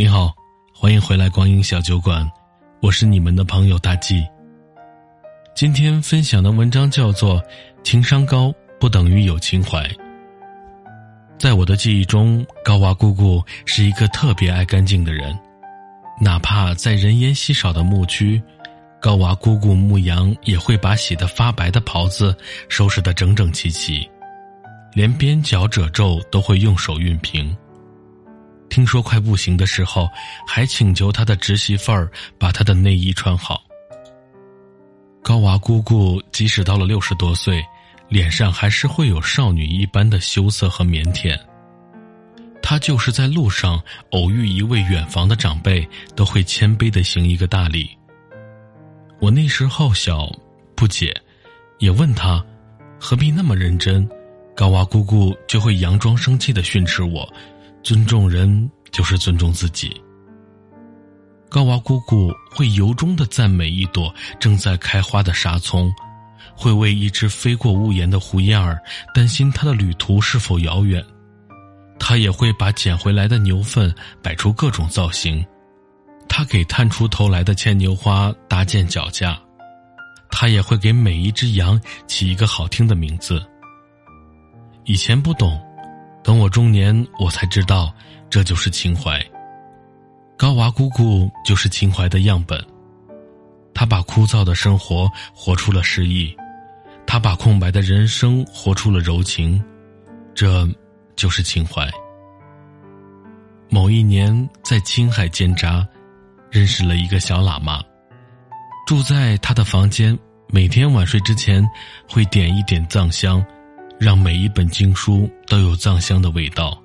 你好，欢迎回来光阴小酒馆，我是你们的朋友大 G。今天分享的文章叫做《情商高不等于有情怀》。在我的记忆中，高娃姑姑是一个特别爱干净的人，哪怕在人烟稀少的牧区，高娃姑姑牧羊也会把洗得发白的袍子收拾得整整齐齐。连边角褶皱都会用手熨平。听说快不行的时候，还请求他的侄媳妇儿把他的内衣穿好。高娃姑姑即使到了六十多岁，脸上还是会有少女一般的羞涩和腼腆。她就是在路上偶遇一位远房的长辈，都会谦卑的行一个大礼。我那时候小，不解，也问他，何必那么认真？高娃姑姑就会佯装生气的训斥我：“尊重人就是尊重自己。”高娃姑姑会由衷的赞美一朵正在开花的沙葱，会为一只飞过屋檐的胡燕儿担心它的旅途是否遥远。她也会把捡回来的牛粪摆出各种造型，她给探出头来的牵牛花搭建脚架，她也会给每一只羊起一个好听的名字。以前不懂，等我中年，我才知道，这就是情怀。高娃姑姑就是情怀的样本。她把枯燥的生活活出了诗意，她把空白的人生活出了柔情，这，就是情怀。某一年在青海建扎，认识了一个小喇嘛，住在他的房间，每天晚睡之前会点一点藏香。让每一本经书都有藏香的味道。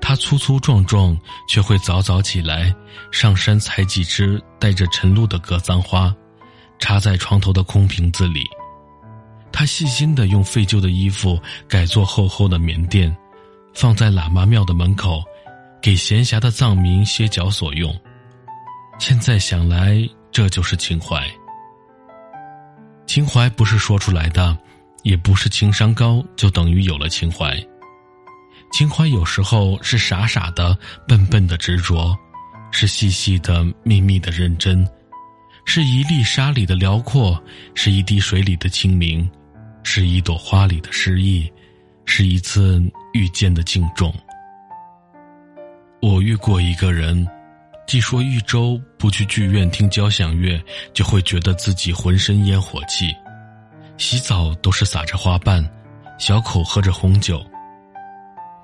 他粗粗壮壮，却会早早起来，上山采几枝带着晨露的格桑花，插在床头的空瓶子里。他细心地用废旧的衣服改做厚厚的棉垫，放在喇嘛庙的门口，给闲暇的藏民歇脚所用。现在想来，这就是情怀。情怀不是说出来的。也不是情商高就等于有了情怀，情怀有时候是傻傻的、笨笨的执着，是细细的、密密的认真，是一粒沙里的辽阔，是一滴水里的清明，是一朵花里的诗意，是一次遇见的敬重。我遇过一个人，既说一周不去剧院听交响乐，就会觉得自己浑身烟火气。洗澡都是撒着花瓣，小口喝着红酒。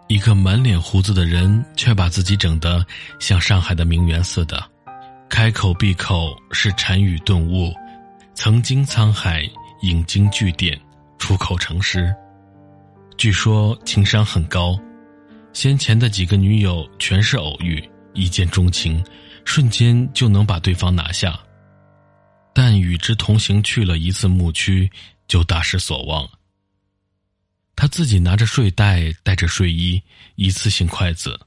一个满脸胡子的人，却把自己整得像上海的名媛似的，开口闭口是禅语顿悟，曾经沧海，引经据典，出口成诗。据说情商很高，先前的几个女友全是偶遇，一见钟情，瞬间就能把对方拿下。但与之同行去了一次牧区。就大失所望。他自己拿着睡袋，带着睡衣，一次性筷子，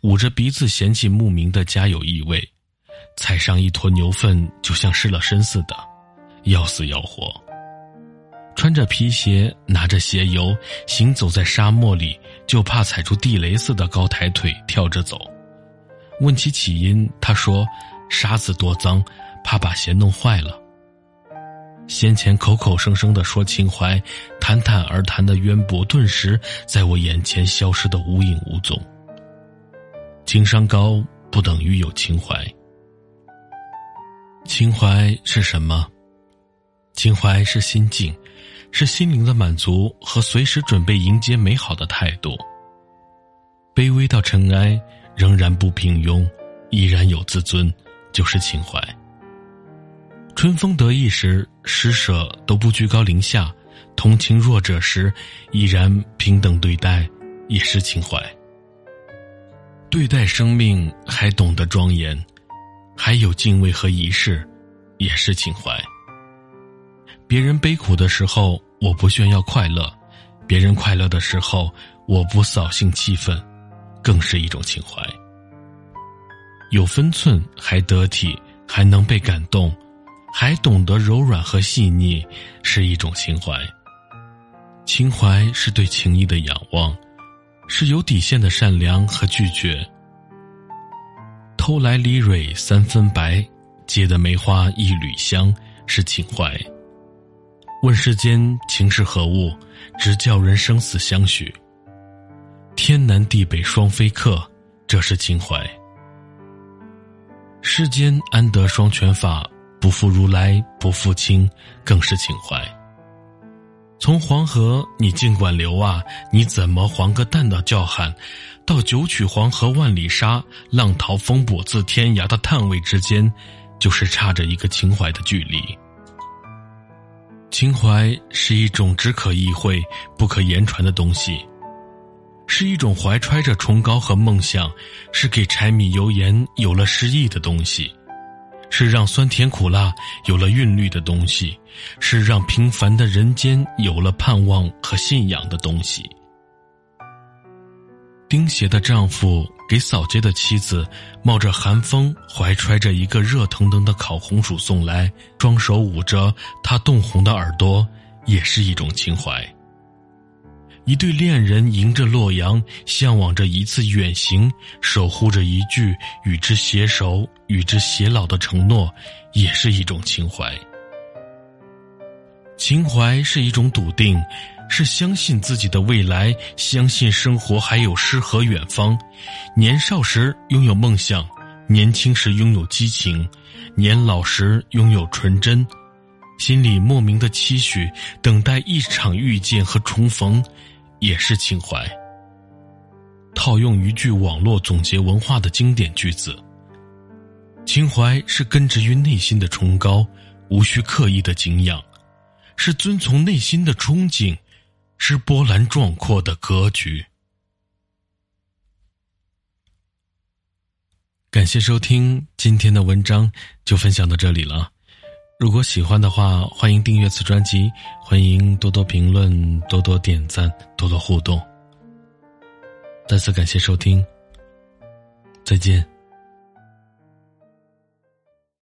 捂着鼻子嫌弃牧民的家有异味，踩上一坨牛粪就像失了身似的，要死要活。穿着皮鞋，拿着鞋油，行走在沙漠里，就怕踩出地雷似的高抬腿跳着走。问其起因，他说：“沙子多脏，怕把鞋弄坏了。”先前口口声声的说情怀，侃侃而谈的渊博，顿时在我眼前消失的无影无踪。情商高不等于有情怀。情怀是什么？情怀是心境，是心灵的满足和随时准备迎接美好的态度。卑微到尘埃，仍然不平庸，依然有自尊，就是情怀。春风得意时，施舍都不居高临下；同情弱者时，依然平等对待，也是情怀。对待生命还懂得庄严，还有敬畏和仪式，也是情怀。别人悲苦的时候，我不炫耀快乐；别人快乐的时候，我不扫兴气愤，更是一种情怀。有分寸，还得体，还能被感动。还懂得柔软和细腻，是一种情怀。情怀是对情谊的仰望，是有底线的善良和拒绝。偷来梨蕊三分白，结得梅花一缕香，是情怀。问世间情是何物，直叫人生死相许。天南地北双飞客，这是情怀。世间安得双全法？不负如来不负卿，更是情怀。从黄河你尽管流啊，你怎么还个蛋的叫喊？到九曲黄河万里沙，浪淘风簸自天涯的叹谓之间，就是差着一个情怀的距离。情怀是一种只可意会不可言传的东西，是一种怀揣着崇高和梦想，是给柴米油盐有了诗意的东西。是让酸甜苦辣有了韵律的东西，是让平凡的人间有了盼望和信仰的东西。钉鞋的丈夫给扫街的妻子冒着寒风，怀揣着一个热腾腾的烤红薯送来，双手捂着她冻红的耳朵，也是一种情怀。一对恋人迎着洛阳，向往着一次远行，守护着一句与之携手、与之偕老的承诺，也是一种情怀。情怀是一种笃定，是相信自己的未来，相信生活还有诗和远方。年少时拥有梦想，年轻时拥有激情，年老时拥有纯真，心里莫名的期许，等待一场遇见和重逢。也是情怀。套用一句网络总结文化的经典句子：“情怀是根植于内心的崇高，无需刻意的敬仰，是遵从内心的憧憬，是波澜壮阔的格局。”感谢收听今天的文章，就分享到这里了。如果喜欢的话，欢迎订阅此专辑，欢迎多多评论、多多点赞、多多互动。再次感谢收听，再见。